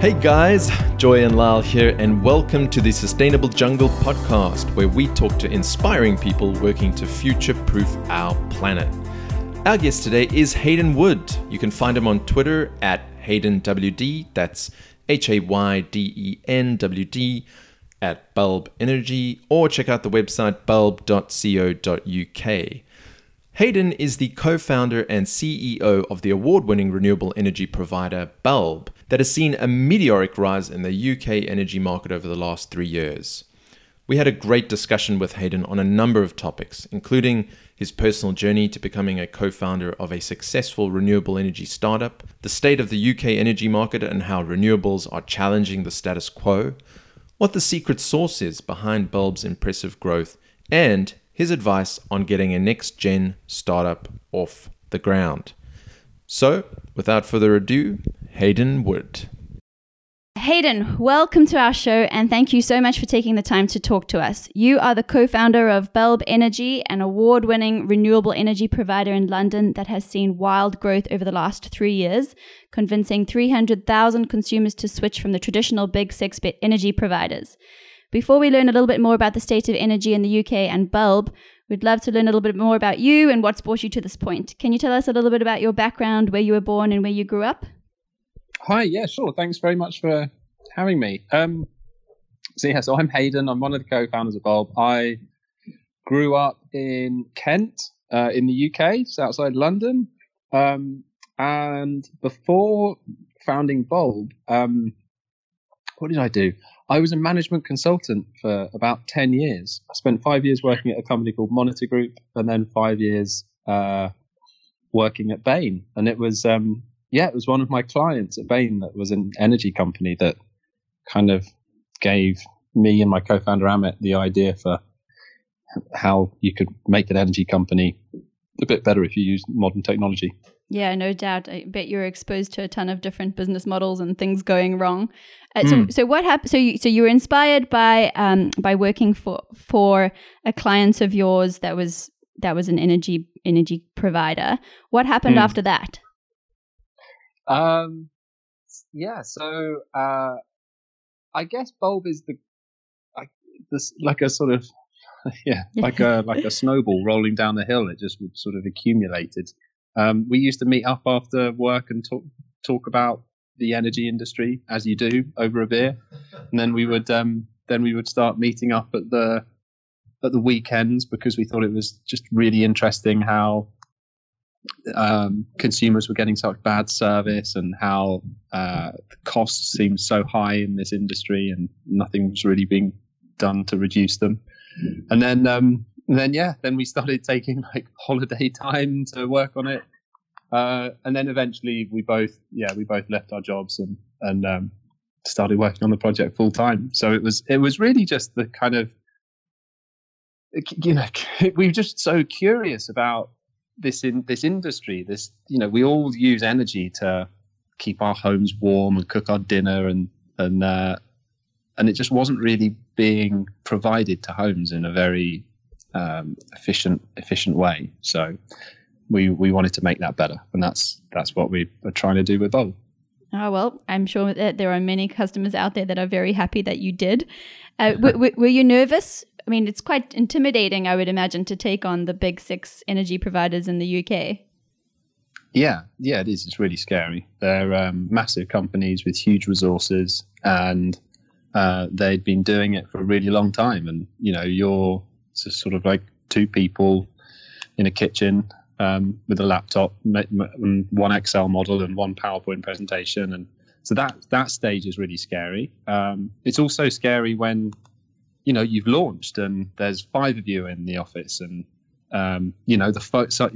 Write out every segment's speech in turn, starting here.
Hey guys, Joy and Lyle here, and welcome to the Sustainable Jungle podcast, where we talk to inspiring people working to future proof our planet. Our guest today is Hayden Wood. You can find him on Twitter at HaydenWD, that's H A Y D E N W D, at Bulb Energy, or check out the website bulb.co.uk. Hayden is the co founder and CEO of the award winning renewable energy provider Bulb, that has seen a meteoric rise in the UK energy market over the last three years. We had a great discussion with Hayden on a number of topics, including his personal journey to becoming a co founder of a successful renewable energy startup, the state of the UK energy market and how renewables are challenging the status quo, what the secret sauce is behind Bulb's impressive growth, and his advice on getting a next gen startup off the ground. So, without further ado, Hayden Wood. Hayden, welcome to our show and thank you so much for taking the time to talk to us. You are the co founder of Bulb Energy, an award winning renewable energy provider in London that has seen wild growth over the last three years, convincing 300,000 consumers to switch from the traditional big six bit energy providers. Before we learn a little bit more about the state of energy in the UK and Bulb, we'd love to learn a little bit more about you and what's brought you to this point. Can you tell us a little bit about your background, where you were born, and where you grew up? Hi, yeah, sure. Thanks very much for having me. Um, so, yeah, so I'm Hayden. I'm one of the co founders of Bulb. I grew up in Kent uh, in the UK, just outside London. Um, and before founding Bulb, um, what did I do? I was a management consultant for about 10 years. I spent five years working at a company called Monitor Group and then five years uh, working at Bain. And it was, um, yeah, it was one of my clients at Bain that was an energy company that kind of gave me and my co founder Amit the idea for how you could make an energy company a bit better if you use modern technology. Yeah, no doubt. I bet you're exposed to a ton of different business models and things going wrong. Uh, so, mm. so what happened? So, you, so you were inspired by um, by working for for a client of yours that was that was an energy energy provider. What happened mm. after that? Um, yeah. So, uh, I guess bulb is the like this like a sort of yeah like a like a snowball rolling down the hill. It just sort of accumulated. Um, we used to meet up after work and talk talk about the energy industry as you do over a beer, and then we would um, then we would start meeting up at the at the weekends because we thought it was just really interesting how um, consumers were getting such bad service and how uh, the costs seemed so high in this industry and nothing was really being done to reduce them. And then um, then yeah, then we started taking like holiday time to work on it. Uh, and then eventually we both yeah we both left our jobs and and um, started working on the project full time. So it was it was really just the kind of you know we were just so curious about this in this industry. This you know we all use energy to keep our homes warm and cook our dinner and and uh, and it just wasn't really being provided to homes in a very um, efficient efficient way. So we we wanted to make that better, and that's that's what we are trying to do with Bulb. Oh well, I'm sure that there are many customers out there that are very happy that you did. Uh, w- w- were you nervous? I mean, it's quite intimidating, I would imagine, to take on the big six energy providers in the UK. Yeah, yeah, it is. It's really scary. They're um, massive companies with huge resources, and uh, they'd been doing it for a really long time. And you know, you're just sort of like two people in a kitchen um, with a laptop, one Excel model and one PowerPoint presentation, and so that that stage is really scary. Um, it's also scary when you know you've launched and there's five of you in the office, and um, you know the phone. So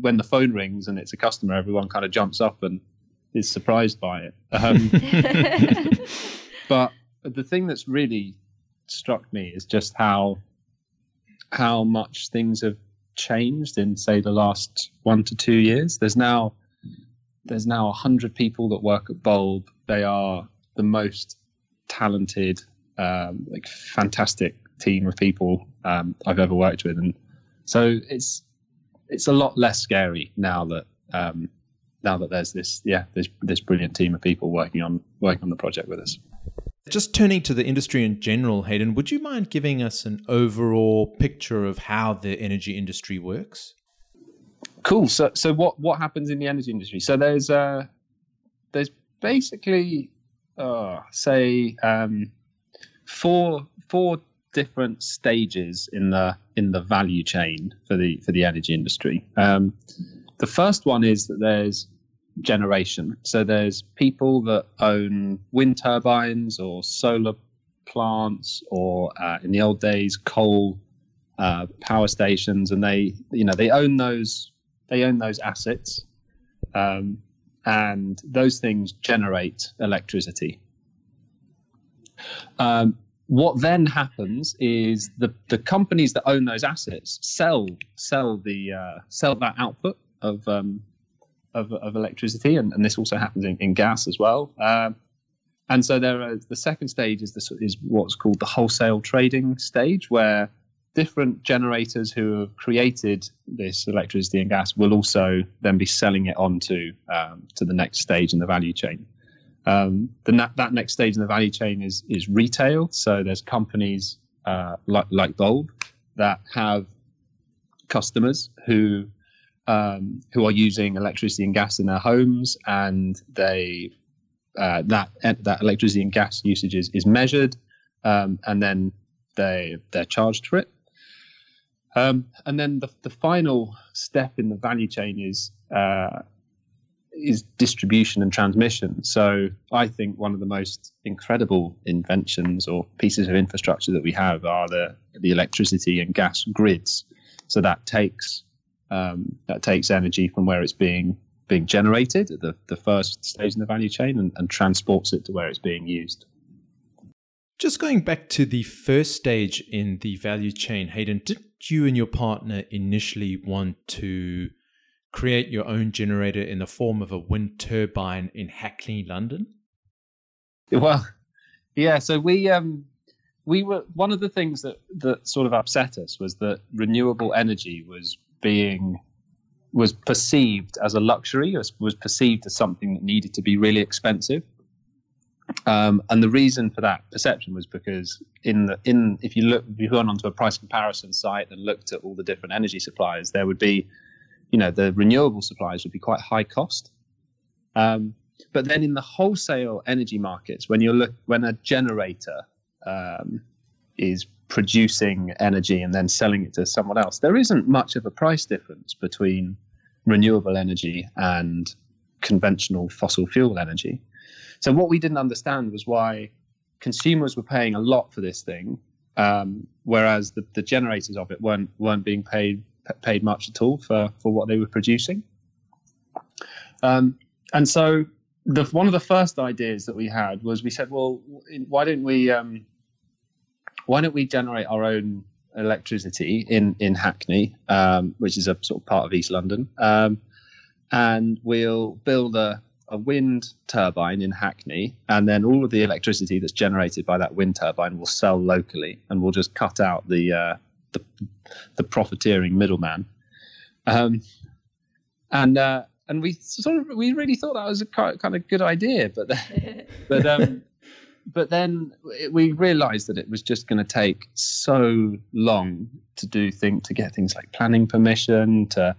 when the phone rings and it's a customer, everyone kind of jumps up and is surprised by it. Um, but the thing that's really struck me is just how how much things have changed in say the last one to two years. There's now there's now a hundred people that work at Bulb. They are the most talented, um, like fantastic team of people um, I've ever worked with, and so it's it's a lot less scary now that um, now that there's this yeah this this brilliant team of people working on working on the project with us. Just turning to the industry in general, Hayden, would you mind giving us an overall picture of how the energy industry works? Cool. So, so what what happens in the energy industry? So there's uh, there's basically uh, say um, four four different stages in the in the value chain for the for the energy industry. Um, the first one is that there's generation. So there's people that own wind turbines or solar plants, or uh, in the old days, coal uh, power stations, and they, you know, they own those. They own those assets, um, and those things generate electricity. Um, what then happens is the, the companies that own those assets sell sell the uh, sell that output of um, of, of electricity, and, and this also happens in, in gas as well. Um, and so there are the second stage is this is what's called the wholesale trading stage, where different generators who have created this electricity and gas will also then be selling it on to um, to the next stage in the value chain. Um, the, that next stage in the value chain is is retail. So there's companies uh, like like Bulb that have customers who um, who are using electricity and gas in their homes, and they uh, that that electricity and gas usage is, is measured, um, and then they they're charged for it. Um, and then the the final step in the value chain is uh, is distribution and transmission. So I think one of the most incredible inventions or pieces of infrastructure that we have are the the electricity and gas grids. So that takes um, that takes energy from where it's being being generated at the, the first stage in the value chain and, and transports it to where it's being used. Just going back to the first stage in the value chain, Hayden, did you and your partner initially want to create your own generator in the form of a wind turbine in Hackney, London? Well, yeah. So we um, we were one of the things that that sort of upset us was that renewable energy was being was perceived as a luxury, was, was perceived as something that needed to be really expensive. Um, and the reason for that perception was because in the in if you look if you went onto a price comparison site and looked at all the different energy suppliers, there would be, you know, the renewable supplies would be quite high cost. Um, but then in the wholesale energy markets, when you look when a generator um, is producing energy and then selling it to someone else, there isn't much of a price difference between renewable energy and conventional fossil fuel energy. So what we didn't understand was why consumers were paying a lot for this thing, um, whereas the, the generators of it weren't weren't being paid paid much at all for for what they were producing. Um, and so the one of the first ideas that we had was we said, well, why don't we um, why don't we generate our own electricity in in Hackney, um, which is a sort of part of East London, um, and we'll build a, a wind turbine in Hackney, and then all of the electricity that's generated by that wind turbine will sell locally, and we'll just cut out the uh, the, the profiteering middleman. Um, and uh, and we sort of we really thought that was a kind of good idea, but but um, but then we realized that it was just going to take so long to do things to get things like planning permission to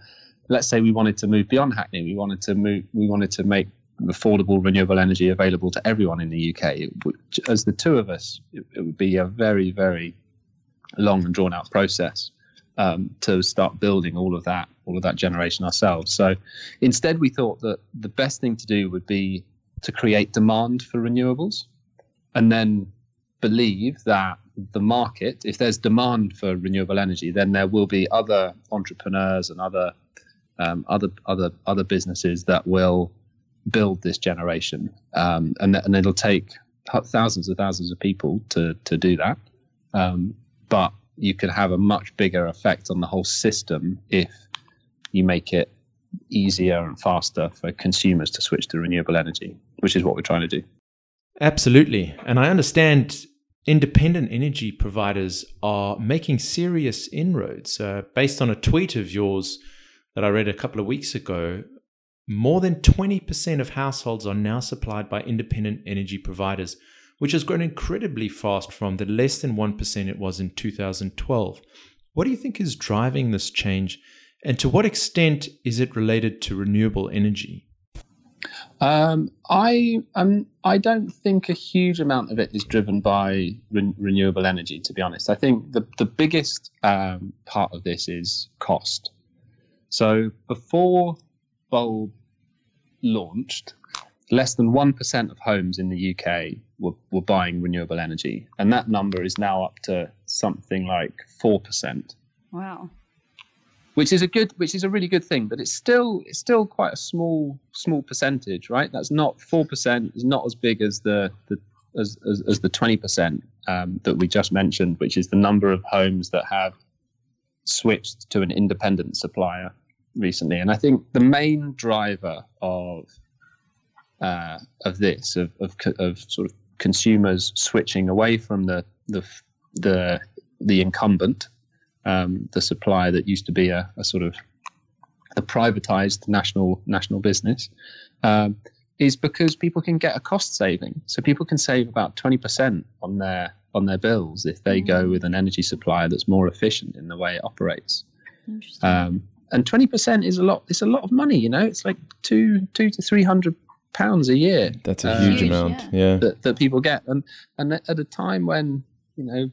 let's say we wanted to move beyond hackney we wanted to move we wanted to make affordable renewable energy available to everyone in the uk would, as the two of us it, it, would be a very very long and drawn out process um, to start building all of that all of that generation ourselves so instead we thought that the best thing to do would be to create demand for renewables and then believe that the market, if there's demand for renewable energy, then there will be other entrepreneurs and other um, other other other businesses that will build this generation, um, and and it'll take thousands and thousands of people to to do that. Um, but you could have a much bigger effect on the whole system if you make it easier and faster for consumers to switch to renewable energy, which is what we're trying to do. Absolutely. And I understand independent energy providers are making serious inroads. Uh, based on a tweet of yours that I read a couple of weeks ago, more than 20% of households are now supplied by independent energy providers, which has grown incredibly fast from the less than 1% it was in 2012. What do you think is driving this change, and to what extent is it related to renewable energy? Um, I um, I don't think a huge amount of it is driven by re- renewable energy. To be honest, I think the the biggest um, part of this is cost. So before Bulb launched, less than one percent of homes in the UK were, were buying renewable energy, and that number is now up to something like four percent. Wow. Which is a good which is a really good thing but it's still it's still quite a small small percentage right? That's not 4% is not as big as the, the as, as, as the 20% um, that we just mentioned which is the number of homes that have switched to an independent supplier recently. And i think the main driver of uh, of this of, of, of sort of consumers switching away from the the the, the incumbent um, the supplier that used to be a, a, sort of a privatized national national business um, is because people can get a cost saving. So people can save about twenty percent on their on their bills if they go mm. with an energy supplier that's more efficient in the way it operates. Um, and twenty percent is a lot. It's a lot of money. You know, it's like two two to three hundred pounds a year. That's a huge um, amount. Yeah. That, that people get, and and at a time when you know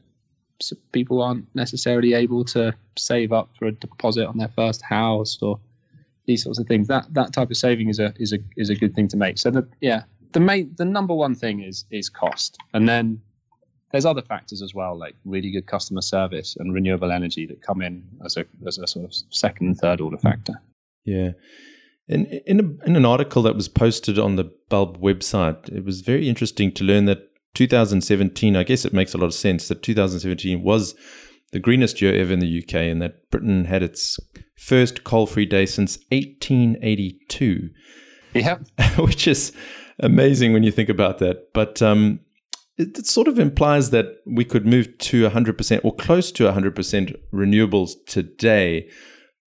people aren't necessarily able to save up for a deposit on their first house or these sorts of things. That that type of saving is a is a is a good thing to make. So the yeah, the main the number one thing is is cost, and then there's other factors as well, like really good customer service and renewable energy that come in as a as a sort of second and third order factor. Yeah. In in, a, in an article that was posted on the Bulb website, it was very interesting to learn that 2017, I guess it makes a lot of sense that 2017 was the greenest year ever in the UK and that Britain had its first coal free day since 1882. Yeah. Which is amazing when you think about that. But um, it, it, sort of implies that we could move to 100% or close to 100% renewables today.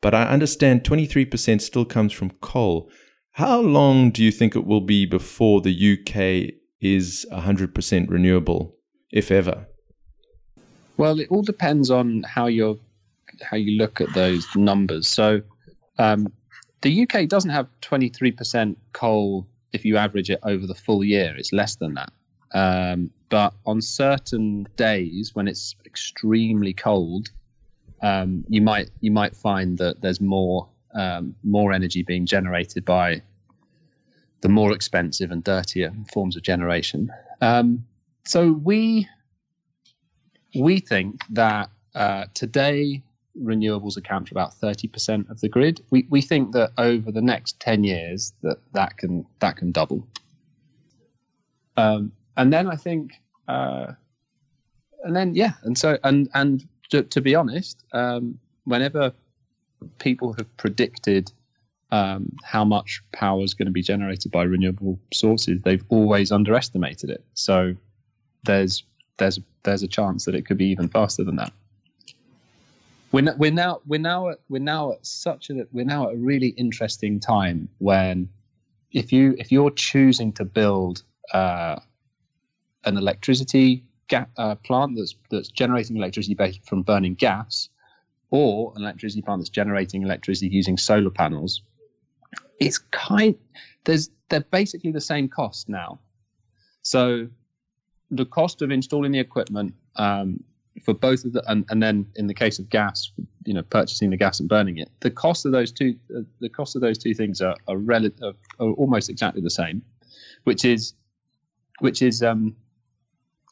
But I understand 23% still comes from coal. How long do you think it will be before the UK is 100% renewable, if ever? Well, it all depends on how you how you look at those numbers. So, um, the UK doesn't have 23% coal if you average it over the full year. It's less than that. Um, but on certain days when it's extremely cold, um, you might you might find that there's more um, more energy being generated by the more expensive and dirtier forms of generation. Um, so we we think that uh, today renewables account for about 30% of the grid. We, we think that over the next 10 years that that can that can double. Um, and then I think, uh, and then yeah, and so and and to, to be honest, um, whenever people have predicted um, how much power is going to be generated by renewable sources, they've always underestimated it. So there's there's there's a chance that it could be even faster than that. We're, we're now we're now at, we're now at such a we're now at a really interesting time when if you if you're choosing to build uh, an electricity ga- uh, plant that's that's generating electricity based from burning gas, or an electricity plant that's generating electricity using solar panels, it's kind there's they're basically the same cost now. So the cost of installing the equipment um, for both of the and, and then in the case of gas, you know, purchasing the gas and burning it, the cost of those two uh, the cost of those two things are are, rel- are, are almost exactly the same, which is which is um,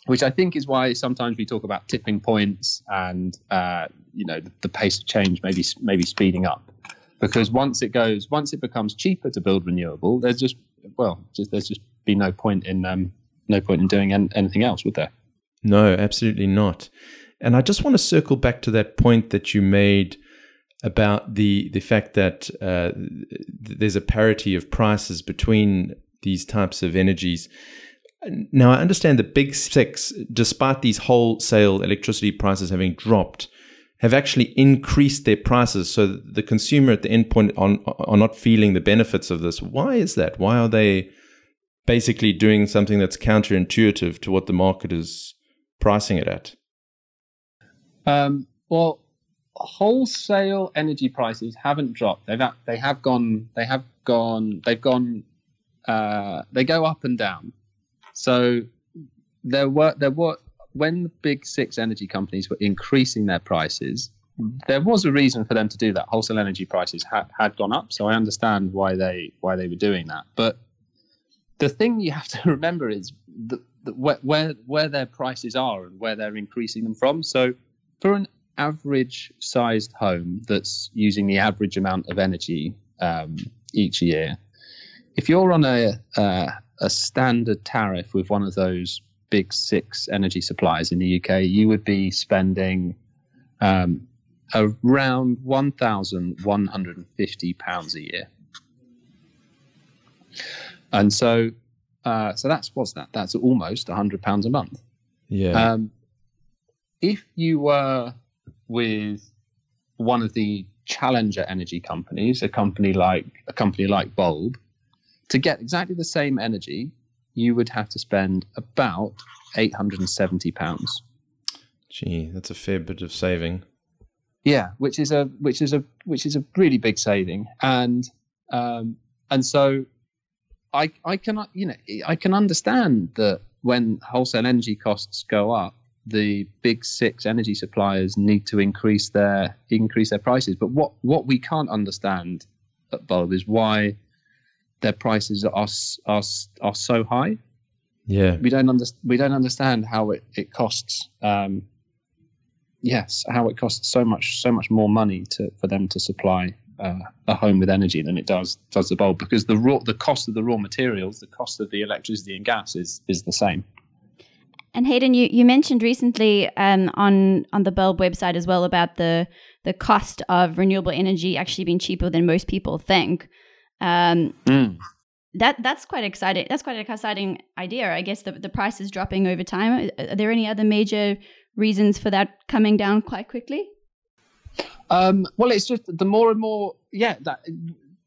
which I think is why sometimes we talk about tipping points and uh, you know the, the, pace of change maybe maybe speeding up because once it goes, once it becomes cheaper to build renewable, there's just well, just there's just be no point in um, no point in doing en- anything else, would there? No, absolutely not. And I just want to circle back to that point that you made about the the fact that uh, there's a parity of prices between these types of energies. Now, I understand that Big Six, despite these wholesale electricity prices having dropped, have actually increased their prices. So the consumer at the end point are, are not feeling the benefits of this. Why is that? Why are they basically doing something that's counterintuitive to what the market is pricing it at? Um, well, wholesale energy prices haven't dropped. They've they have gone they have gone they've gone uh, they go up and down. So there were there were when the big six energy companies were increasing their prices, there was a reason for them to do that. Wholesale energy prices had, had gone up, so I understand why they why they were doing that. But the thing you have to remember is that, that where, where where their prices are and where they're increasing them from. So for an average sized home that's using the average amount of energy um, each year, if you're on a, uh, a standard tariff with one of those big six energy suppliers in the UK, you would be spending um, around £1,150 a year. And so, uh, so that's what's that? That's almost £100 a month. Yeah. Um, if you were with one of the challenger energy companies, a company like a company like Bulb, to get exactly the same energy, you would have to spend about eight hundred and seventy pounds. Gee, that's a fair bit of saving. Yeah, which is a which is a which is a really big saving, and um, and so I I can you know I can understand that when wholesale energy costs go up, the big six energy suppliers need to increase their increase their prices. But what what we can't understand at Bulb is why their prices are are are so high. Yeah, we don't understand. We don't understand how it it costs. Um, yes, how it costs so much so much more money to for them to supply uh, a home with energy than it does does the bulb because the raw the cost of the raw materials, the cost of the electricity and gas is is the same. And Hayden, you, you mentioned recently um, on on the Bulb website as well about the the cost of renewable energy actually being cheaper than most people think. Um, mm. That that's quite exciting. That's quite an exciting idea. I guess the the price is dropping over time. Are there any other major reasons for that coming down quite quickly? Um, well, it's just the more and more, yeah, that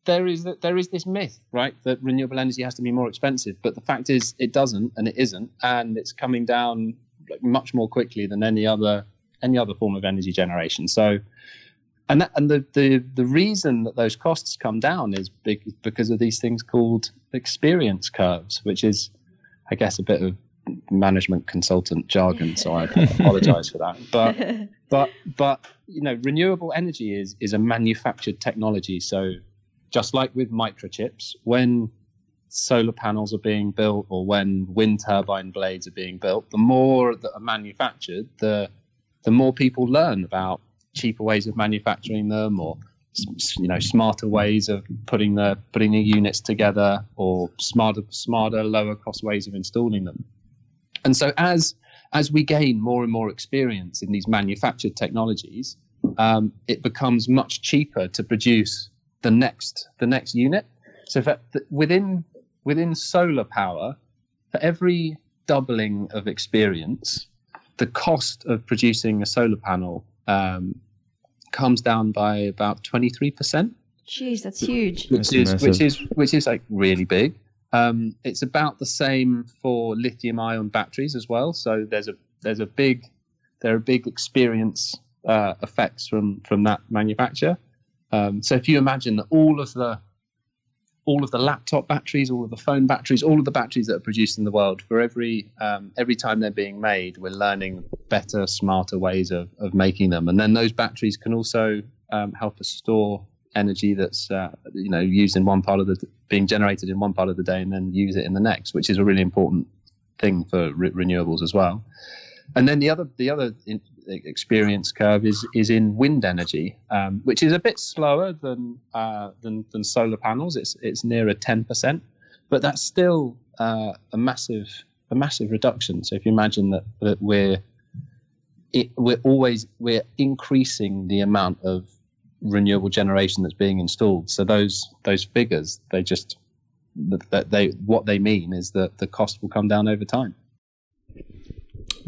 there is there is this myth, right, that renewable energy has to be more expensive, but the fact is it doesn't, and it isn't, and it's coming down much more quickly than any other any other form of energy generation. So, and that, and the, the the reason that those costs come down is big, because of these things called experience curves, which is, I guess, a bit of management consultant jargon. So I apologize for that, but but but you know, renewable energy is is a manufactured technology, so just like with microchips, when solar panels are being built or when wind turbine blades are being built, the more that are manufactured, the the more people learn about cheaper ways of manufacturing them or you know smarter ways of putting the putting the units together or smarter smarter lower cost ways of installing them. And so as as we gain more and more experience in these manufactured technologies, um, it becomes much cheaper to produce the next the next unit. So for, within within solar power, for every doubling of experience, the cost of producing a solar panel um, comes down by about twenty three percent. Jeez, that's huge. Which that's is massive. which is which is like really big. Um, it's about the same for lithium ion batteries as well. So there's a there's a big there are big experience uh, effects from from that manufacture. Um, so if you imagine that all of the all of the laptop batteries, all of the phone batteries, all of the batteries that are produced in the world, for every um, every time they're being made, we're learning better, smarter ways of, of making them. And then those batteries can also um, help us store energy that's uh, you know used in one part of the being generated in one part of the day and then use it in the next, which is a really important thing for re- renewables as well. And then the other the other in, experience curve is is in wind energy, um, which is a bit slower than uh, than than solar panels. It's it's nearer ten percent, but that's still uh, a massive a massive reduction. So if you imagine that that we're it, we're always we're increasing the amount of renewable generation that's being installed. So those those figures they just that they what they mean is that the cost will come down over time.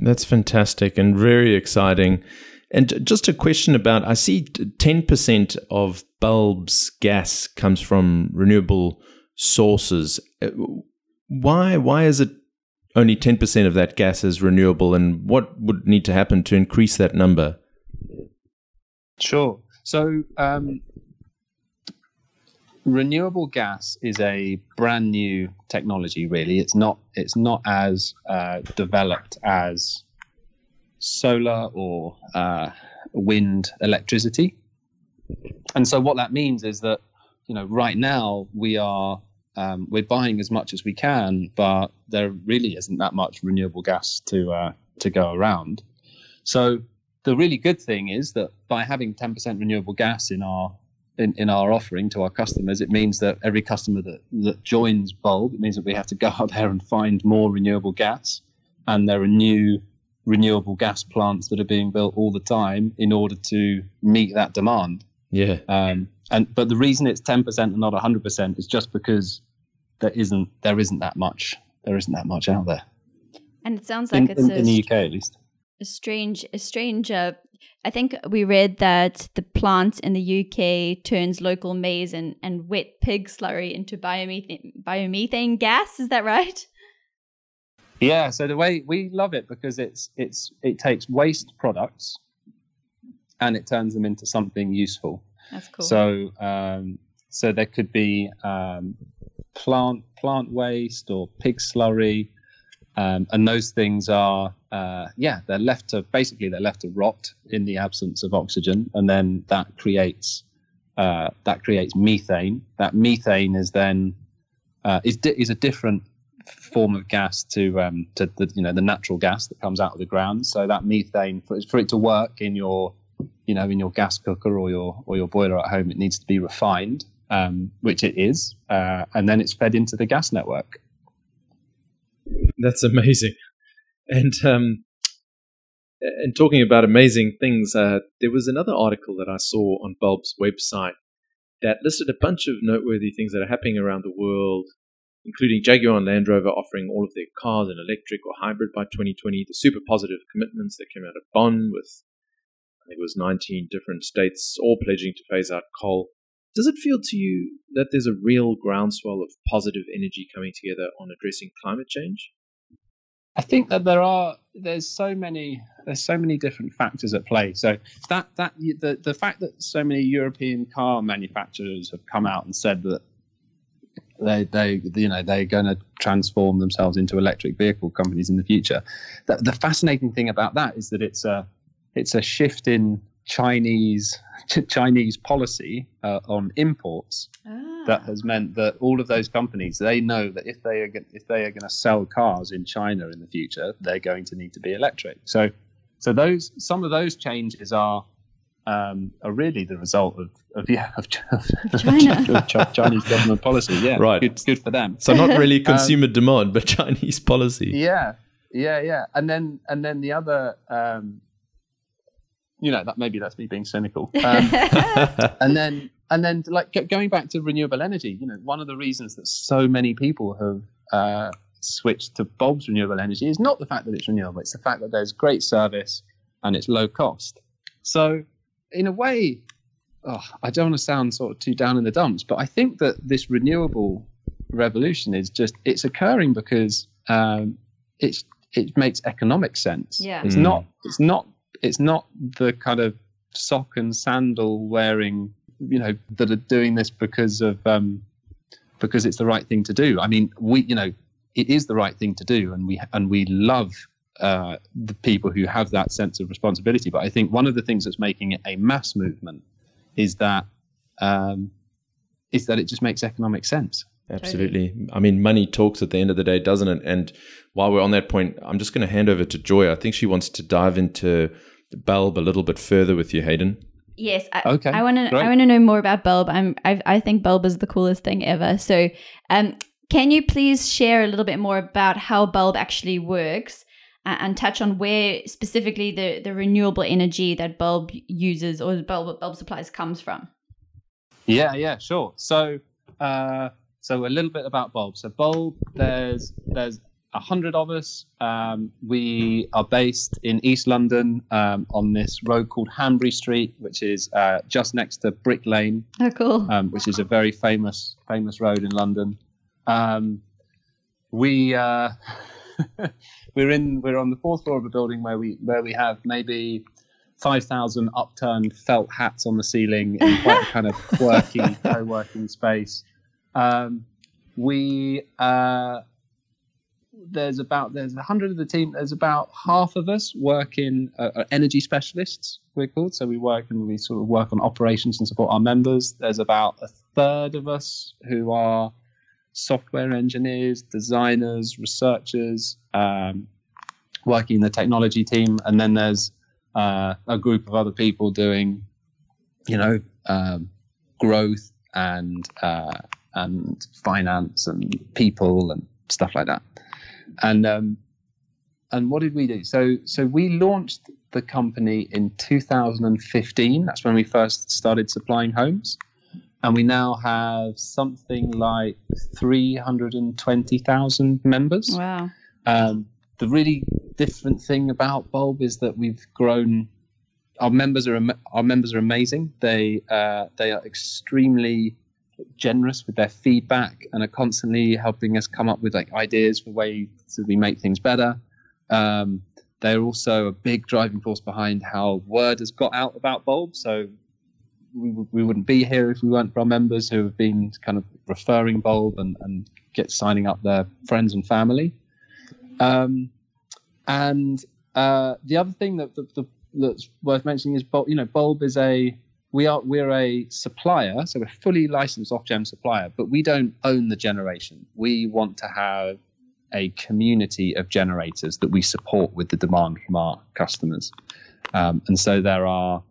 That's fantastic and very exciting. And just a question about I see 10% of bulbs gas comes from renewable sources. Uh, why why is it only 10% of that gas is renewable and what would need to happen to increase that number? Sure. So um, renewable gas is a brand new technology really. It's not it's not as uh, developed as solar or uh, wind electricity. And so what that means is that you know right now we are um, we're buying as much as we can but there really isn't that much renewable gas to uh, to go around. So the really good thing is that by having 10% renewable gas in our in, in our offering to our customers, it means that every customer that, that joins Bulb, it means that we have to go out there and find more renewable gas. And there are new renewable gas plants that are being built all the time in order to meet that demand. Yeah. Um, and but the reason it's ten percent and not hundred percent is just because there isn't there isn't that much there isn't that much out there. And it sounds like in, it's in, a, in the UK at least. a strange a strange uh, I think we read that the plant in the UK turns local maize and, and wet pig slurry into biomethane, biomethane gas. Is that right? Yeah. So the way we love it because it's it's it takes waste products and it turns them into something useful. That's cool. So um, so there could be um, plant plant waste or pig slurry, um, and those things are uh, yeah they're left to basically they're left to rot in the absence of oxygen, and then that creates uh, that creates methane. That methane is then uh, is di- is a different form of gas to um, to the you know the natural gas that comes out of the ground. So that methane for, for it to work in your you know in your gas cooker or your or your boiler at home, it needs to be refined, um, which it is, uh, and then it's fed into the gas network. That's amazing. And um, and talking about amazing things, uh, there was another article that I saw on Bulb's website that listed a bunch of noteworthy things that are happening around the world, including Jaguar and Land Rover offering all of their cars in electric or hybrid by 2020, the super positive commitments that came out of Bonn with, I think it was 19 different states all pledging to phase out coal. Does it feel to you that there's a real groundswell of positive energy coming together on addressing climate change? I think that there are there's so many there's so many different factors at play. So that that the the fact that so many European car manufacturers have come out and said that they they you know they're going to transform themselves into electric vehicle companies in the future. The, the fascinating thing about that is that it's a it's a shift in Chinese Chinese policy uh, on imports ah. that has meant that all of those companies they know that if they are if they are going to sell cars in China in the future, they're going to need to be electric. So so those some of those changes are um, are really the result of, of yeah of, of China. of Chinese government policy. Yeah, Right. Good, good for them. So not really Um, consumer demand, but Chinese policy. Yeah, yeah, yeah. And then and then the other, um, you know, that maybe that's me being cynical. Um, and then and then like go- going back to renewable energy, you know, one of the reasons that so many people have uh, switched to Bulb's renewable energy is not the fact that it's renewable; it's the fact that there's great service and it's low cost. So, in a way, oh, I don't want to sound sort of too down in the dumps, but I think that this renewable revolution is just it's occurring because um, it's it makes economic sense. Yeah. It's Mm. not it's not it's not the kind of sock and sandal wearing you know that are doing this because of um, because it's the right thing to do. I mean, we you know it is the right thing to do, and we and we love uh, the people who have that sense of responsibility. But I think one of the things that's making it a mass movement is that um, is that it just makes economic sense. Absolutely. I mean, money talks at the end of the day, doesn't it? And while we're on that point, I'm just going to hand over to Joy. I think she wants to dive into Bulb a little bit further with you, Hayden. Yes, I, Okay, I want to. I want to know more about Bulb. I'm. I, I think Bulb is the coolest thing ever. So, um, can you please share a little bit more about how Bulb actually works, and touch on where specifically the the renewable energy that Bulb uses or the Bulb Bulb supplies comes from? Yeah, yeah, sure. So, uh, so a little bit about bulb. So bulb, there's there's a hundred of us. Um, we are based in East London um, on this road called Hanbury Street, which is uh, just next to Brick Lane. Oh, cool. Um, which is a very famous famous road in London. Um, we uh, we're in we're on the fourth floor of a building where we where we have maybe. 5,000 upturned felt hats on the ceiling in quite a kind of quirky co working space. Um, we uh, there's about there's a hundred of the team. There's about half of us working uh, energy specialists. We're called so we work and we sort of work on operations and support our members. There's about a third of us who are software engineers, designers, researchers, um, working in the technology team, and then there's uh, a group of other people doing, you know, um, growth and uh, and finance and people and stuff like that. And um, and what did we do? So so we launched the company in 2015. That's when we first started supplying homes, and we now have something like 320,000 members. Wow. Um, the really different thing about Bulb is that we've grown. Our members are our members are amazing. They uh, they are extremely generous with their feedback and are constantly helping us come up with like ideas for ways that we make things better. Um, they're also a big driving force behind how word has got out about Bulb. So we, we wouldn't be here if we weren't for our members who have been kind of referring Bulb and, and get signing up their friends and family. Um, and uh, the other thing that, that, that, that's worth mentioning is Bulb. You know, Bulb is a we are we're a supplier, so we're fully licensed Ofgem supplier, but we don't own the generation. We want to have a community of generators that we support with the demand from our customers, um, and so there are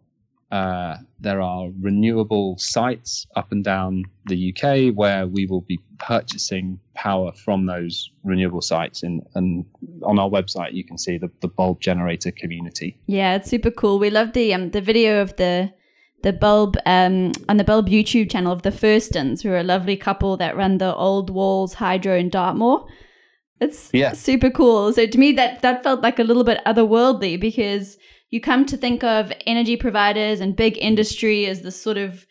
uh, there are renewable sites up and down the UK where we will be purchasing power from those renewable sites. And, and on our website, you can see the, the bulb generator community. Yeah, it's super cool. We love the um, the video of the the bulb um, on the bulb YouTube channel of the Furstons, who are a lovely couple that run the Old Walls Hydro in Dartmoor. It's yeah. super cool. So to me, that that felt like a little bit otherworldly because you come to think of energy providers and big industry as this sort of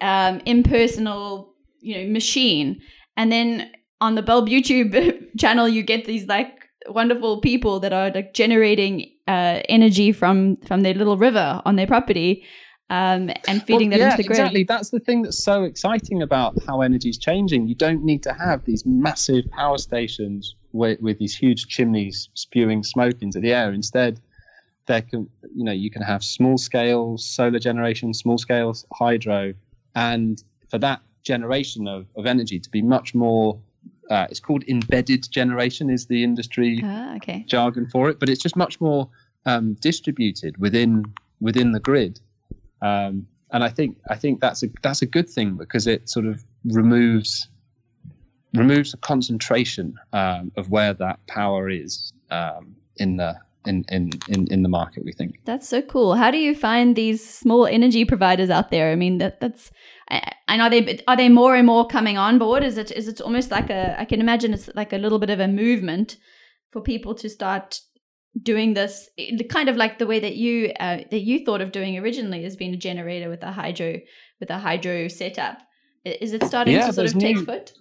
um, impersonal, you know, machine, and then on the bulb YouTube channel, you get these like wonderful people that are like generating uh, energy from from their little river on their property um, and feeding well, them yeah, into the grid. Exactly. That's the thing that's so exciting about how energy is changing. You don't need to have these massive power stations with, with these huge chimneys spewing smoke into the air. Instead, there can you know you can have small scale solar generation, small scale hydro, and for that generation of, of energy to be much more uh, it's called embedded generation is the industry ah, okay. jargon for it but it's just much more um, distributed within within the grid um, and I think I think that's a that's a good thing because it sort of removes removes the concentration um, of where that power is um, in the in, in, in, in the market, we think. That's so cool. How do you find these small energy providers out there? I mean, that that's and are they are they more and more coming on board? Is it is it almost like a I can imagine it's like a little bit of a movement for people to start doing this kind of like the way that you uh, that you thought of doing originally as being a generator with a hydro with a hydro setup. Is it starting yeah, to sort of new, take foot?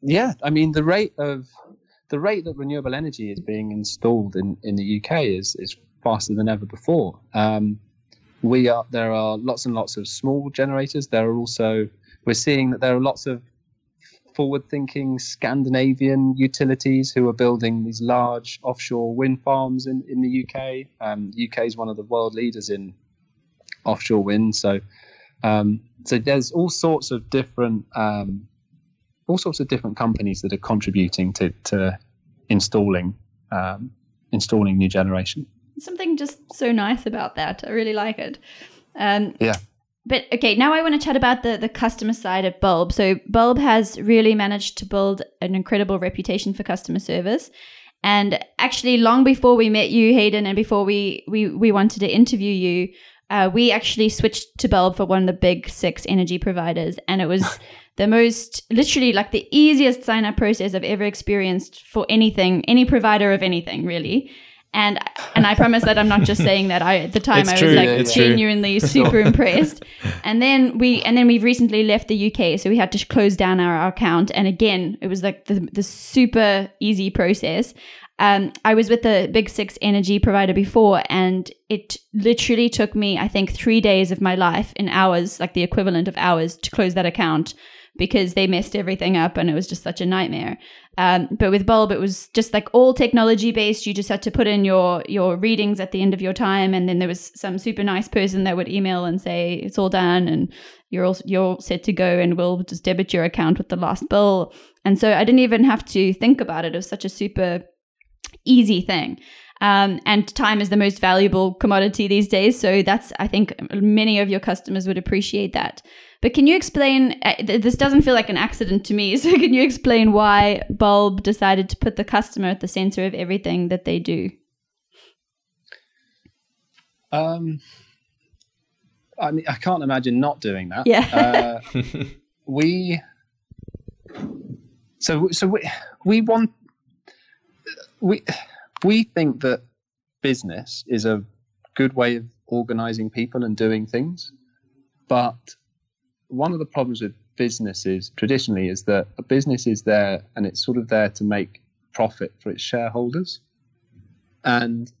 Yeah i mean the rate of the rate that renewable energy is being installed in, in the uk is is faster than ever before. Um, we are there are lots and lots of small generators. There are also we're seeing that there are lots of forward-thinking Scandinavian utilities who are building these large offshore wind farms in, in the UK. Um, the UK is one of the world leaders in offshore wind, so um, so there's all sorts of different um, all sorts of different companies that are contributing to to installing um, installing new generation. Something just so nice about that. I really like it. Um, yeah. But okay, now I want to chat about the, the customer side of Bulb. So Bulb has really managed to build an incredible reputation for customer service. And actually, long before we met you, Hayden, and before we we, we wanted to interview you, uh, we actually switched to Bulb for one of the big six energy providers, and it was the most literally like the easiest sign up process I've ever experienced for anything, any provider of anything, really. And and I promise that I'm not just saying that. I at the time It's I was true, like it's genuinely super impressed. And then we and then we've recently left the UK, so we had to close down our account. And again, it was like the the super easy process. Um, I was with the big six energy provider before, and it literally took me, I think, three days of my life in hours, like the equivalent of hours, to close that account because they messed everything up and it was just such a nightmare. Um, but with Bulb, it was just like all technology based. You just had to put in your your readings at the end of your time, and then there was some super nice person that would email and say it's all done and you're all you're set to go, and we'll just debit your account with the last bill. And so I didn't even have to think about it. It was such a super easy thing. Um, and time is the most valuable commodity these days. So that's, I think, many of your customers would appreciate that. But can you explain? Uh, th- this doesn't feel like an accident to me. So can you explain why Bulb decided to put the customer at the center of everything that they do? Um, I mean, I can't imagine not doing that. Yeah. Uh, we. So so we we want we we think that business is a good way of organizing people and doing things, but one of the problems with businesses traditionally is that a business is there and it's sort of there to make profit for its shareholders, and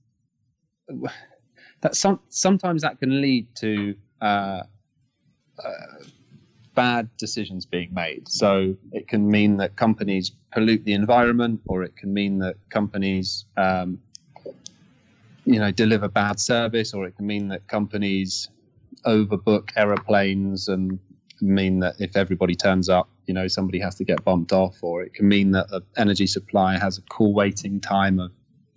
that some sometimes that can lead to uh, uh, bad decisions being made. So it can mean that companies pollute the environment, or it can mean that companies, um, you know, deliver bad service, or it can mean that companies overbook aeroplanes and mean that if everybody turns up, you know, somebody has to get bumped off, or it can mean that an energy supply has a call waiting time of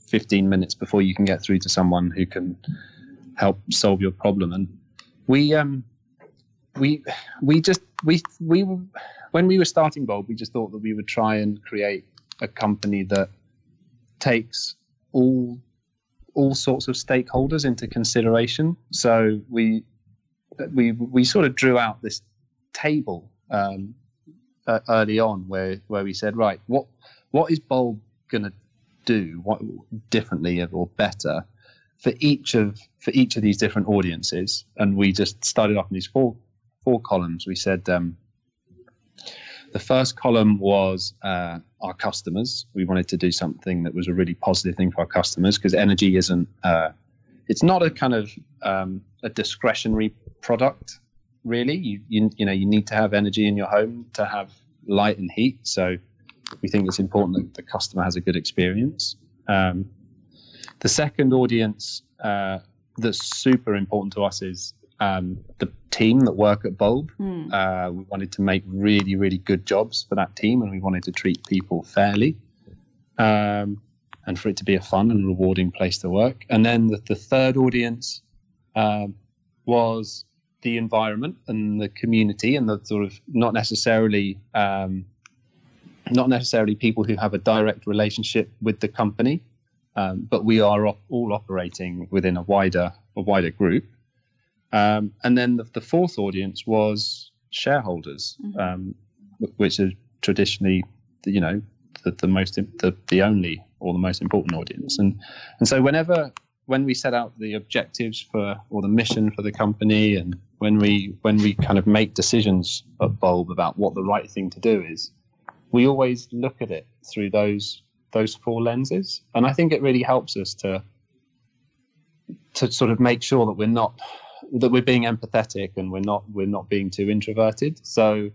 15 minutes before you can get through to someone who can help solve your problem. And we, um, we, we just we we when we were starting Bulb, we just thought that we would try and create a company that takes all all sorts of stakeholders into consideration. So we we we sort of drew out this table um, uh, early on where where we said, right, what what is Bulb going to do what differently or better for each of for each of these different audiences? And we just started off in these four four columns. We said um, the first column was uh, our customers. We wanted to do something that was a really positive thing for our customers because energy isn't. Uh, it's not a kind of um, a discretionary product, really. You, you you know you need to have energy in your home to have light and heat. So we think it's important that the customer has a good experience. Um, the second audience uh, that's super important to us is um, the team that work at Bulb. Hmm. Uh, we wanted to make really, really good jobs for that team, and we wanted to treat people fairly, um, and for it to be a fun and rewarding place to work. And then the, the third audience um, was the environment and the community, and the sort of not necessarily um, not necessarily people who have a direct relationship with the company, um, but we are op- all operating within a wider a wider group. Um, and then the, the, fourth audience was shareholders, mm-hmm. um, which is traditionally, you know, the, the most the, the only or the most important audience. And and so whenever when we set out the objectives for or the mission for the company, and when we when we kind of make decisions at Bulb about what the right thing to do is, we always look at it through those those four lenses. And I think it really helps us to to sort of make sure that we're not that we're being empathetic and we're not we're not being too introverted. So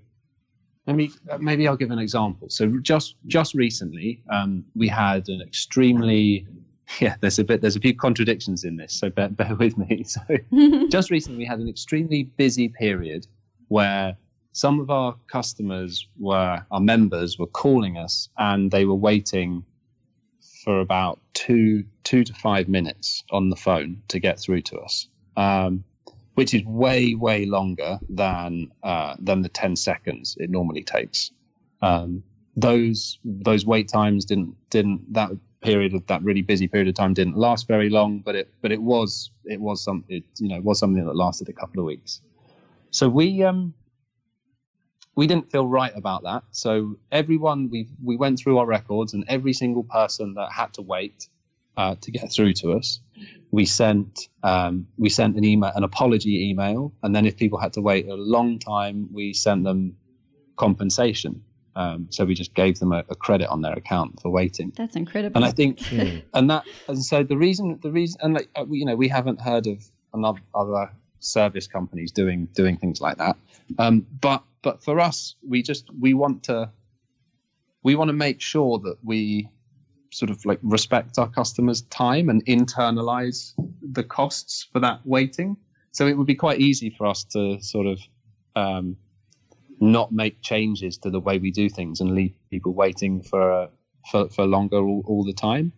maybe maybe I'll give an example. So just just recently, um, we had an extremely yeah. There's a bit there's a few contradictions in this, so bear, bear with me. So just recently, we had an extremely busy period where some of our customers were our members were calling us and they were waiting for about two two to five minutes on the phone to get through to us. Um, which is way way longer than uh, than the 10 seconds it normally takes. Um, those those wait times didn't didn't that period of that really busy period of time didn't last very long, but it but it was it was some it you know was something that lasted a couple of weeks. So we um we didn't feel right about that. So everyone we we went through our records, and every single person that had to wait uh, to get through to us, we sent um, we sent an email, an apology email, and then if people had to wait a long time, we sent them compensation. Um, so we just gave them a, a, credit on their account for waiting. That's incredible. And I think, and that, and so the reason, the reason, and like uh, you know, we haven't heard of another other service companies doing doing things like that. Um, but but for us, we just we want to we want to make sure that we sort of like respect our customers' time and internalize the costs for that waiting. So it would be quite easy for us to sort of um, not make changes to the way we do things and leave people waiting for for, for longer all, all the time.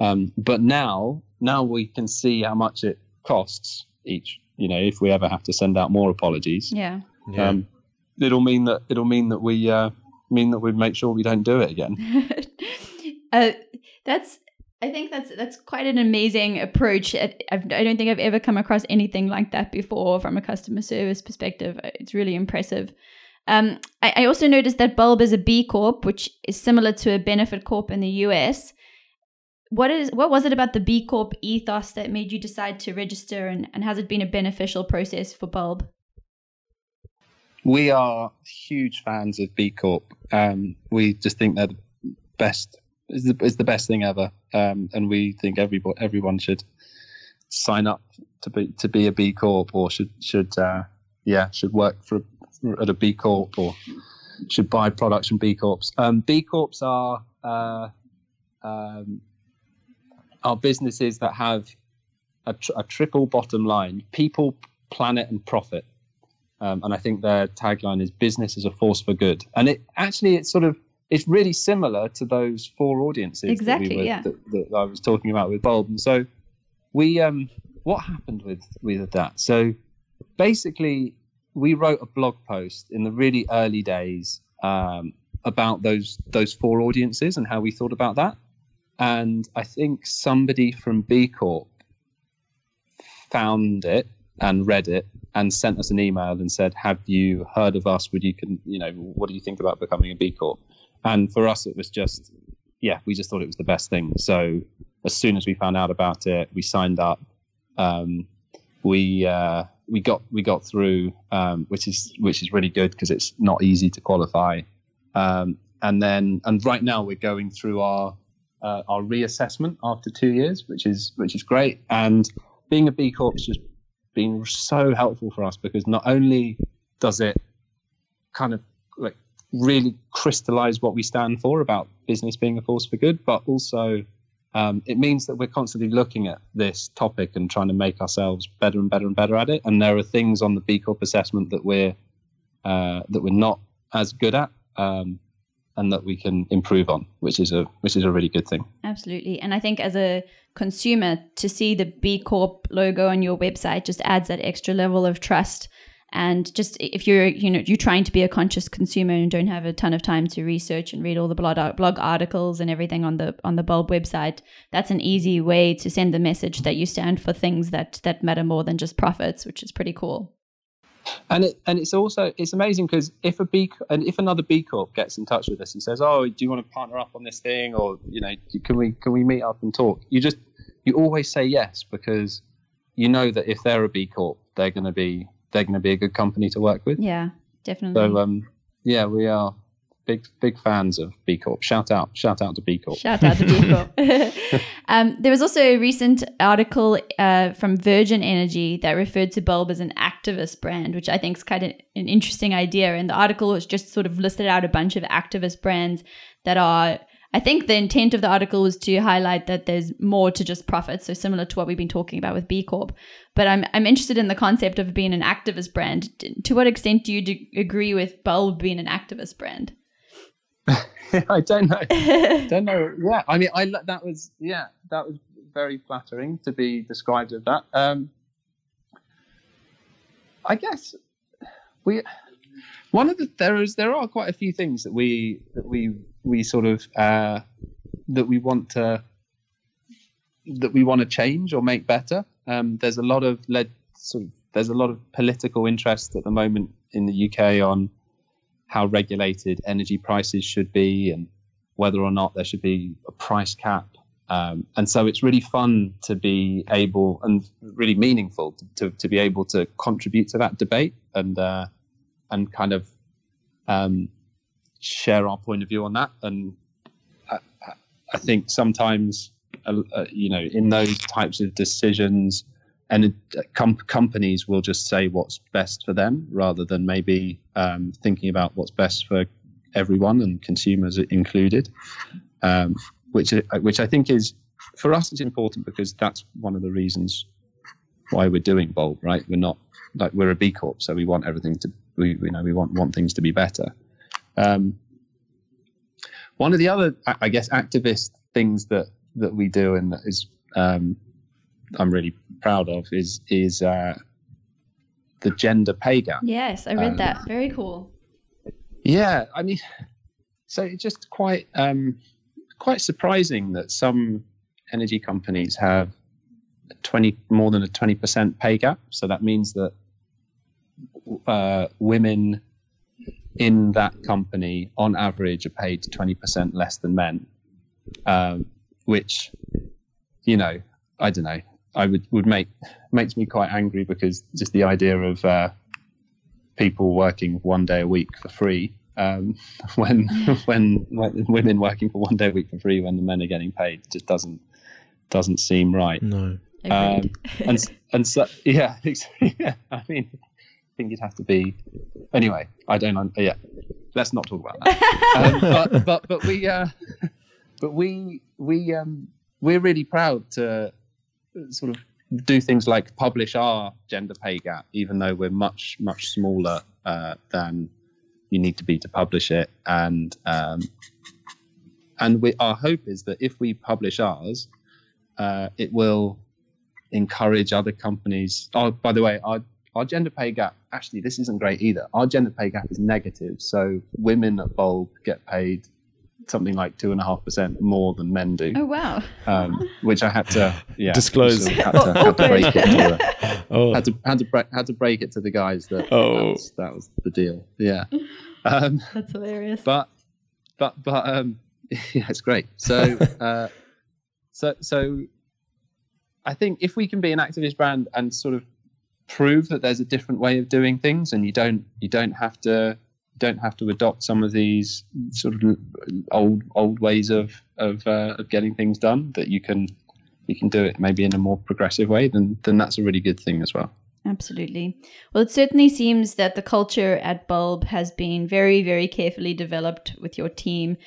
Um, but now, now we can see how much it costs each. You know, if we ever have to send out more apologies, yeah, yeah. Um, it'll mean that it'll mean that we uh, mean that we make sure we don't do it again. uh, that's I think that's that's quite an amazing approach. I don't think I've ever come across anything like that before from a customer service perspective. It's really impressive. Um, I, I, also noticed that Bulb is a B Corp, which is similar to a Benefit Corp in the US. What is what was it about the B Corp ethos that made you decide to register, and, and has it been a beneficial process for Bulb? We are huge fans of B Corp. Um, we just think they're the best. Is the, is the best thing ever, um, and we think every everyone should sign up to be to be a B Corp or should should uh, yeah should work for at a B Corp or should buy products from B Corps. Um, B Corps are uh, um, are businesses that have a, tr- a, triple bottom line: people, planet, and profit. Um, and I think their tagline is "business as a force for good." And it actually it's sort of it's really similar to those four audiences exactly, that, we were, yeah. that, that I was talking about with Bulb. And so we um, what happened with with that? So basically, we wrote a blog post in the really early days um, about those those four audiences and how we thought about that. And I think somebody from B Corp found it and read it and sent us an email and said, "Have you heard of us? Would you can you know what do you think about becoming a B Corp?" And for us, it was just yeah, we just thought it was the best thing. So as soon as we found out about it, we signed up. Um, we uh, we got we got through, um, which is which is really good because it's not easy to qualify. Um, and then and right now we're going through our uh, our reassessment after two years, which is which is great. And being a B Corp has just been so helpful for us because not only does it kind of like really crystallize what we stand for about business being a force for good, but also um, it means that we're constantly looking at this topic and trying to make ourselves better and better and better at it. And there are things on the B Corp assessment that we're uh, that we're not as good at, um, and that we can improve on, which is a which is a really good thing. Absolutely, and I think as a consumer to see the B Corp logo on your website just adds that extra level of trust and just if you're you know you're trying to be a conscious consumer and don't have a ton of time to research and read all the blog blog articles and everything on the on the bulb website that's an easy way to send the message that you stand for things that that matter more than just profits which is pretty cool and it and it's also it's amazing because if a B and if another B Corp gets in touch with us and says, "Oh, do you want to partner up on this thing?" or you know, can we can we meet up and talk? You just you always say yes because you know that if they're a B Corp, they're going to be they're going to be a good company to work with. Yeah, definitely. So um, yeah, we are big big fans of B Corp. Shout out, shout out to B Corp. Shout out to B Corp. um, there was also a recent article uh, from Virgin Energy that referred to Bulb as an activist brand, which I think is kind of an interesting idea. And the article was just sort of listed out a bunch of activist brands that are I think the intent of the article was to highlight that there's more to just profit, so similar to what we've been talking about with B Corp. But I'm I'm interested in the concept of being an activist brand. To what extent do you do agree with Bulb being an activist brand? I don't know. don't know. Yeah, I mean, I that was yeah, that was very flattering to be described as that. Um, I guess we one of the there is there are quite a few things that we that we we sort of uh, that we want to that we want to change or make better. Um, there's a lot of led sort of there's a lot of political interest at the moment in the UK on how regulated energy prices should be and whether or not there should be a price cap. Um, and so it's really fun to be able and really meaningful to, to, to be able to contribute to that debate and uh, and kind of um, share our point of view on that. And I, I think sometimes, uh, uh, you know, in those types of decisions, and com- companies will just say what's best for them rather than maybe um, thinking about what's best for everyone and consumers included, um, which which I think is for us it's important because that's one of the reasons why we're doing Bulb. Right, we're not like we're a B Corp, so we want everything to we you know we want want things to be better. Um, one of the other, I guess, activist things that that we do and that is um, I'm really proud of is is uh, the gender pay gap. Yes, I read um, that. Very cool. Yeah, I mean, so it's just quite um, quite surprising that some energy companies have twenty more than a twenty percent pay gap. So that means that uh, women in that company, on average, are paid 20% less than men, um, which, you know, I don't know. I would, would make makes me quite angry because just the idea of uh, people working one day a week for free um, when, when when women working for one day a week for free when the men are getting paid just doesn't doesn't seem right. No. Um, and and so yeah, yeah. I mean, think you'd have to be. Anyway, I don't. Yeah, let's not talk about that. um, but but but we uh, but we we um, we're really proud to sort of do things like publish our gender pay gap, even though we're much much smaller uh, than you need to be to publish it, and um, and we, our hope is that if we publish ours, uh, it will encourage other companies. Oh, by the way, our our gender pay gap actually this isn't great either. Our gender pay gap is negative, so women at Bulb get paid something like two and a half percent more than men do. Oh wow! Um, which I had to yeah disclose. Had to, had to break it. To the, oh. Had to had to break had to break it to the guys that oh. that, was, that was the deal. Yeah, um, that's hilarious. But but but um, yeah, it's great. So uh, so so I think if we can be an activist brand and sort of prove that there's a different way of doing things, and you don't you don't have to don't have to adopt some of these sort of old old ways of of, uh, of getting things done. That you can you can do it maybe in a more progressive way. Then then that's a really good thing as well. Absolutely. Well, it certainly seems that the culture at Bulb has been very, very carefully developed with your team.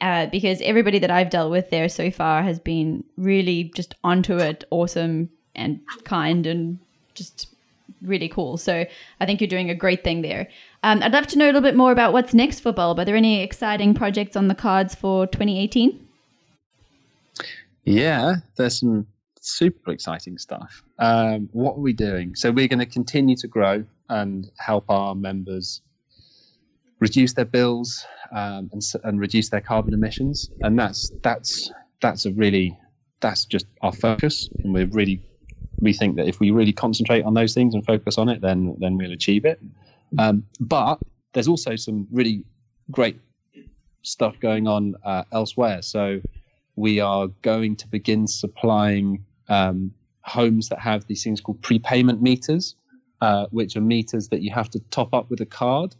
Uh, because everybody that I've dealt with there so far has been really just onto it, awesome and kind, and just really cool. So I think you're doing a great thing there. Um, I'd love to know a little bit more about what's next for Bulb. Are there any exciting projects on the cards for 2018? Yeah, there's some super exciting stuff. Um, what are we doing? So we're going to continue to grow and help our members reduce their bills um, and, and reduce their carbon emissions, and that's that's that's a really that's just our focus, and we're really we think that if we really concentrate on those things and focus on it, then then we'll achieve it. Um, but there's also some really great stuff going on uh, elsewhere. So we are going to begin supplying um, homes that have these things called prepayment meters, uh, which are meters that you have to top up with a card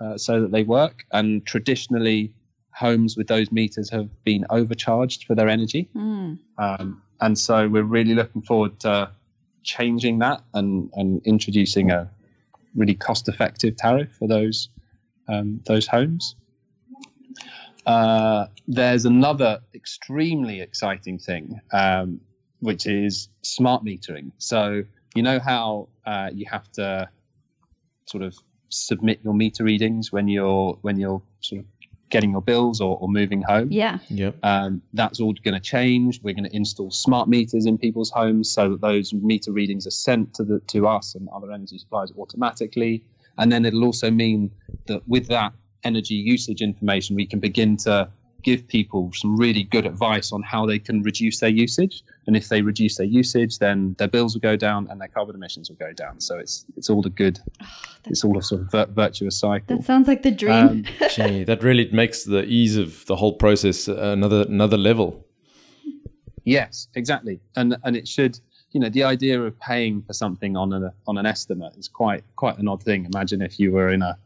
uh, so that they work. And traditionally, homes with those meters have been overcharged for their energy. Mm. Um, and so we're really looking forward to changing that and, and introducing a really cost effective tariff for those um, those homes. Uh, there's another extremely exciting thing, um, which is smart metering. So you know how uh, you have to sort of submit your meter readings when you're when you're sort of getting your bills or, or moving home. Yeah. Yep. Um, that's all going to change. We're going to install smart meters in people's homes so that those meter readings are sent to the to us and other energy suppliers automatically. And then it'll also mean that with that energy usage information, we can begin to give people some really good advice on how they can reduce their usage. And if they reduce their usage, then their bills will go down and their carbon emissions will go down. So it's it's all the good. Oh, it's all a sort of vir- virtuous cycle. That sounds like the dream. Um, gee, that really makes the ease of the whole process another another level. Yes, exactly, and and it should. You know, the idea of paying for something on a on an estimate is quite quite an odd thing. Imagine if you were in a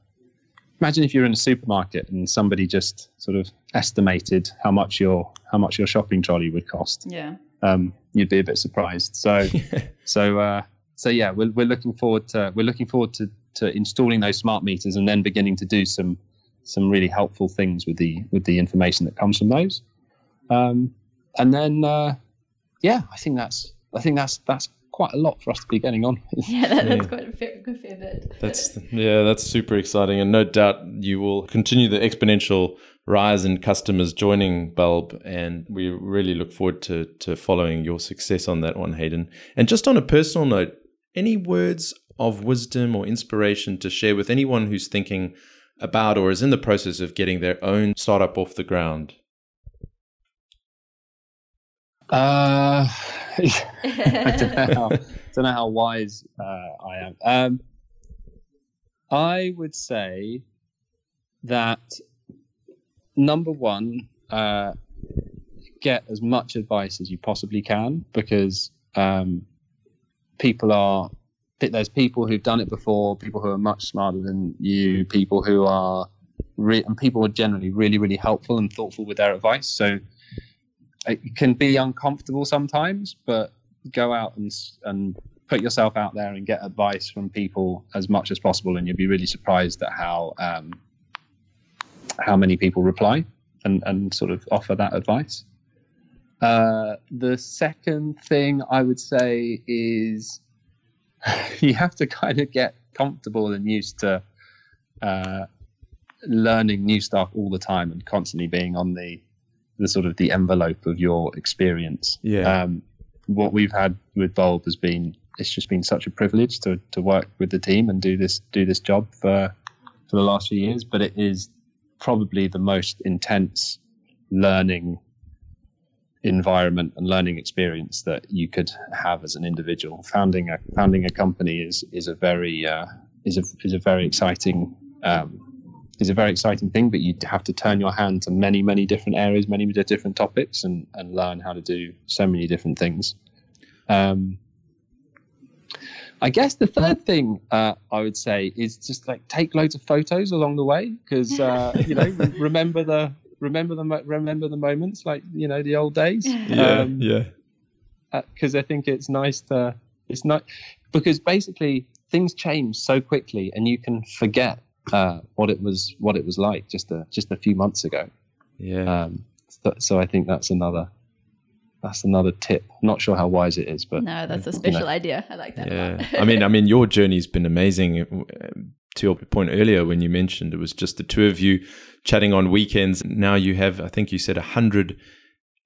imagine if you're in a supermarket and somebody just sort of estimated how much your how much your shopping trolley would cost. Yeah. Um, you'd be a bit surprised. So, so, uh, so yeah, we're, we're looking forward to we're looking forward to, to installing those smart meters and then beginning to do some some really helpful things with the with the information that comes from those. Um, and then, uh, yeah, I think that's I think that's that's quite a lot for us to be getting on. yeah, that, that's yeah. quite a fair, good fair bit. That's yeah, that's super exciting, and no doubt you will continue the exponential rise in customers joining Bulb, and we really look forward to to following your success on that one, Hayden. And just on a personal note, any words of wisdom or inspiration to share with anyone who's thinking about or is in the process of getting their own startup off the ground? Uh, I don't know how, don't know how wise uh, I am. Um, I would say that number one, uh, get as much advice as you possibly can because um, people are there's people who've done it before, people who are much smarter than you, people who are re- and people are generally really really helpful and thoughtful with their advice. So it can be uncomfortable sometimes, but go out and and put yourself out there and get advice from people as much as possible, and you'll be really surprised at how um, how many people reply and and sort of offer that advice. Uh, the second thing I would say is you have to kind of get comfortable and used to uh, learning new stuff all the time and constantly being on the the sort of the envelope of your experience. Yeah. Um, what we've had with Bulb has been it's just been such a privilege to to work with the team and do this do this job for for the last few years. But it is probably the most intense learning environment and learning experience that you could have as an individual. Founding a founding a company is is a very uh, is a is a very exciting um, is a very exciting thing, but you have to turn your hand to many, many different areas, many different topics, and, and learn how to do so many different things. Um, I guess the third thing uh, I would say is just like take loads of photos along the way because uh, you know remember the remember the remember the moments like you know the old days. Yeah, um, yeah. Because uh, I think it's nice to it's not because basically things change so quickly and you can forget uh, what it was what it was like just a just a few months ago. Yeah. Um, so, so, I think that's another that's another tip. Not sure how wise it is, but no, that's a special you know. idea. I like that. Yeah. I mean, I mean, your journey's been amazing. Uh, to your point earlier, when you mentioned it was just the two of you chatting on weekends. Now you have, I think you said, hundred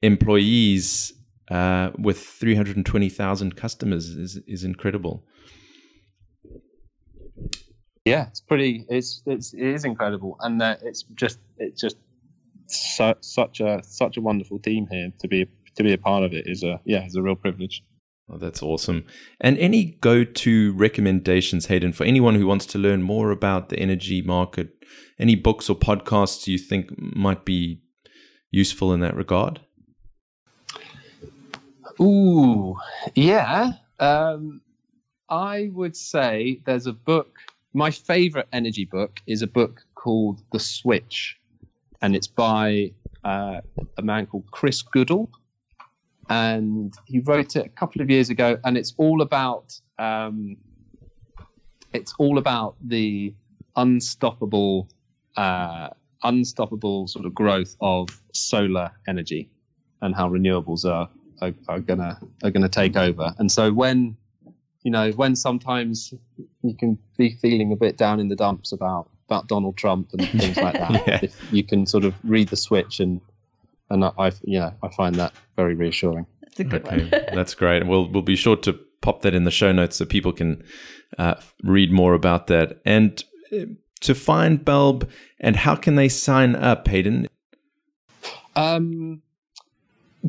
employees uh, with three hundred and twenty thousand customers is is incredible yeah, it's pretty. It's it's it is incredible, and uh, it's just it's just su- such a such a wonderful team here to be to be a part of it is a yeah is a real privilege. Oh, that's awesome. And any go-to recommendations, Hayden, for anyone who wants to learn more about the energy market? Any books or podcasts you think might be useful in that regard? Ooh, yeah. Um, I would say there's a book my favorite energy book is a book called The Switch, and it's by uh, a man called Chris Goodall. And he wrote it a couple of years ago, and it's all about um, it's all about the unstoppable, uh, unstoppable sort of growth of solar energy, and how renewables are are, are gonna are gonna take over. And so when you know, when sometimes you can be feeling a bit down in the dumps about about Donald Trump and things like that, yeah. if you can sort of read the switch and and I, yeah, I find that very reassuring. That's a good okay. one. That's great. We'll we'll be sure to pop that in the show notes so people can uh, read more about that and uh, to find Bulb and how can they sign up, Hayden? Um,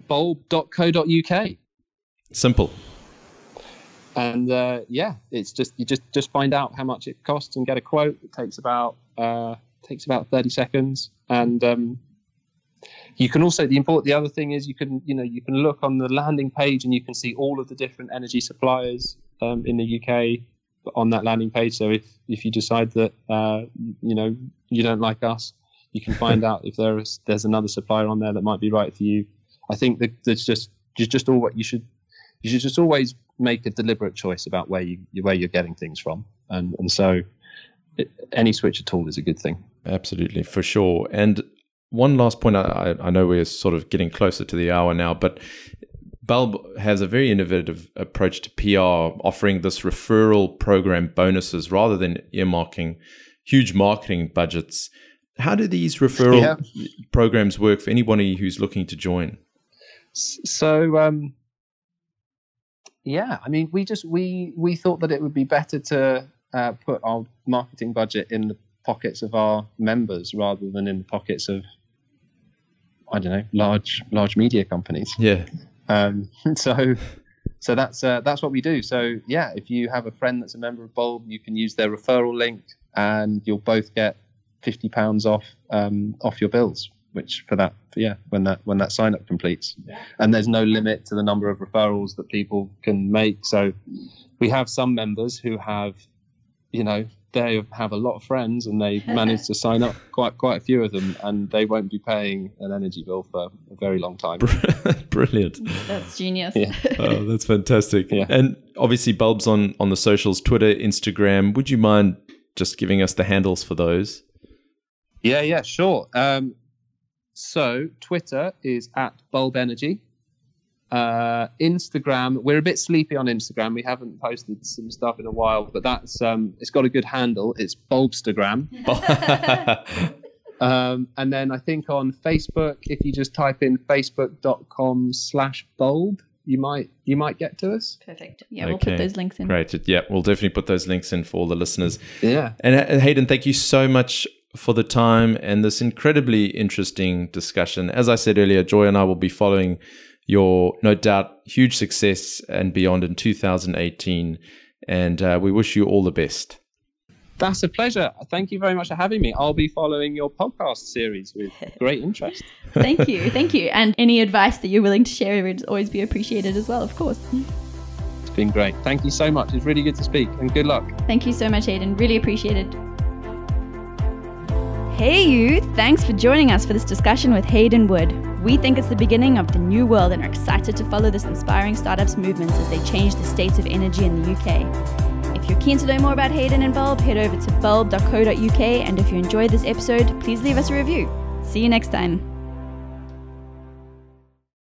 bulb.co.uk. Simple. And uh, yeah, it's just you just just find out how much it costs and get a quote. It takes about uh, takes about thirty seconds, and um, you can also the important the other thing is you can you know you can look on the landing page and you can see all of the different energy suppliers um, in the UK on that landing page. So if if you decide that uh, you know you don't like us, you can find out if there is there's another supplier on there that might be right for you. I think that there's just you just all what you should you should just always make a deliberate choice about where you where you're getting things from, and and so it, any switch at all is a good thing. Absolutely, for sure. And one last point. I, I know we're sort of getting closer to the hour now, but Bulb has a very innovative approach to PR, offering this referral program bonuses rather than earmarking huge marketing budgets. How do these referral yeah. programs work for anybody who's looking to join? So, um, yeah, I mean, we just we we thought that it would be better to uh, put our marketing budget in the pockets of our members rather than in the pockets of I don't know large large media companies. Yeah. Um, so so that's uh, that's what we do. So yeah, if you have a friend that's a member of Bulb, you can use their referral link, and you'll both get fifty pounds off um, off your bills which for that yeah when that when that sign up completes. And there's no limit to the number of referrals that people can make. So we have some members who have you know they have a lot of friends and they manage to sign up quite quite a few of them and they won't be paying an energy bill for a very long time. Brilliant. That's genius. Yeah. oh that's fantastic. Yeah. and obviously bulbs on on the socials twitter instagram. Would you mind just giving us the handles for those? Yeah yeah sure. Um, so Twitter is at Bulb Energy. Uh, Instagram, we're a bit sleepy on Instagram. We haven't posted some stuff in a while, but that's um, it's got a good handle. It's Bulbstagram. um, and then I think on Facebook, if you just type in facebook.com slash bulb, you might you might get to us. Perfect. Yeah, okay. we'll put those links in. Great. Yeah, we'll definitely put those links in for all the listeners. Yeah. And, and Hayden, thank you so much for the time and this incredibly interesting discussion. As I said earlier, Joy and I will be following your, no doubt, huge success and beyond in 2018. And uh, we wish you all the best. That's a pleasure. Thank you very much for having me. I'll be following your podcast series with great interest. Thank you. Thank you. And any advice that you're willing to share would always be appreciated as well, of course. It's been great. Thank you so much. It's really good to speak and good luck. Thank you so much, Hayden. Really appreciate it. Hey, you! Thanks for joining us for this discussion with Hayden Wood. We think it's the beginning of the new world and are excited to follow this inspiring startups movements as they change the states of energy in the UK. If you're keen to know more about Hayden and Bulb, head over to bulb.co.uk. And if you enjoyed this episode, please leave us a review. See you next time.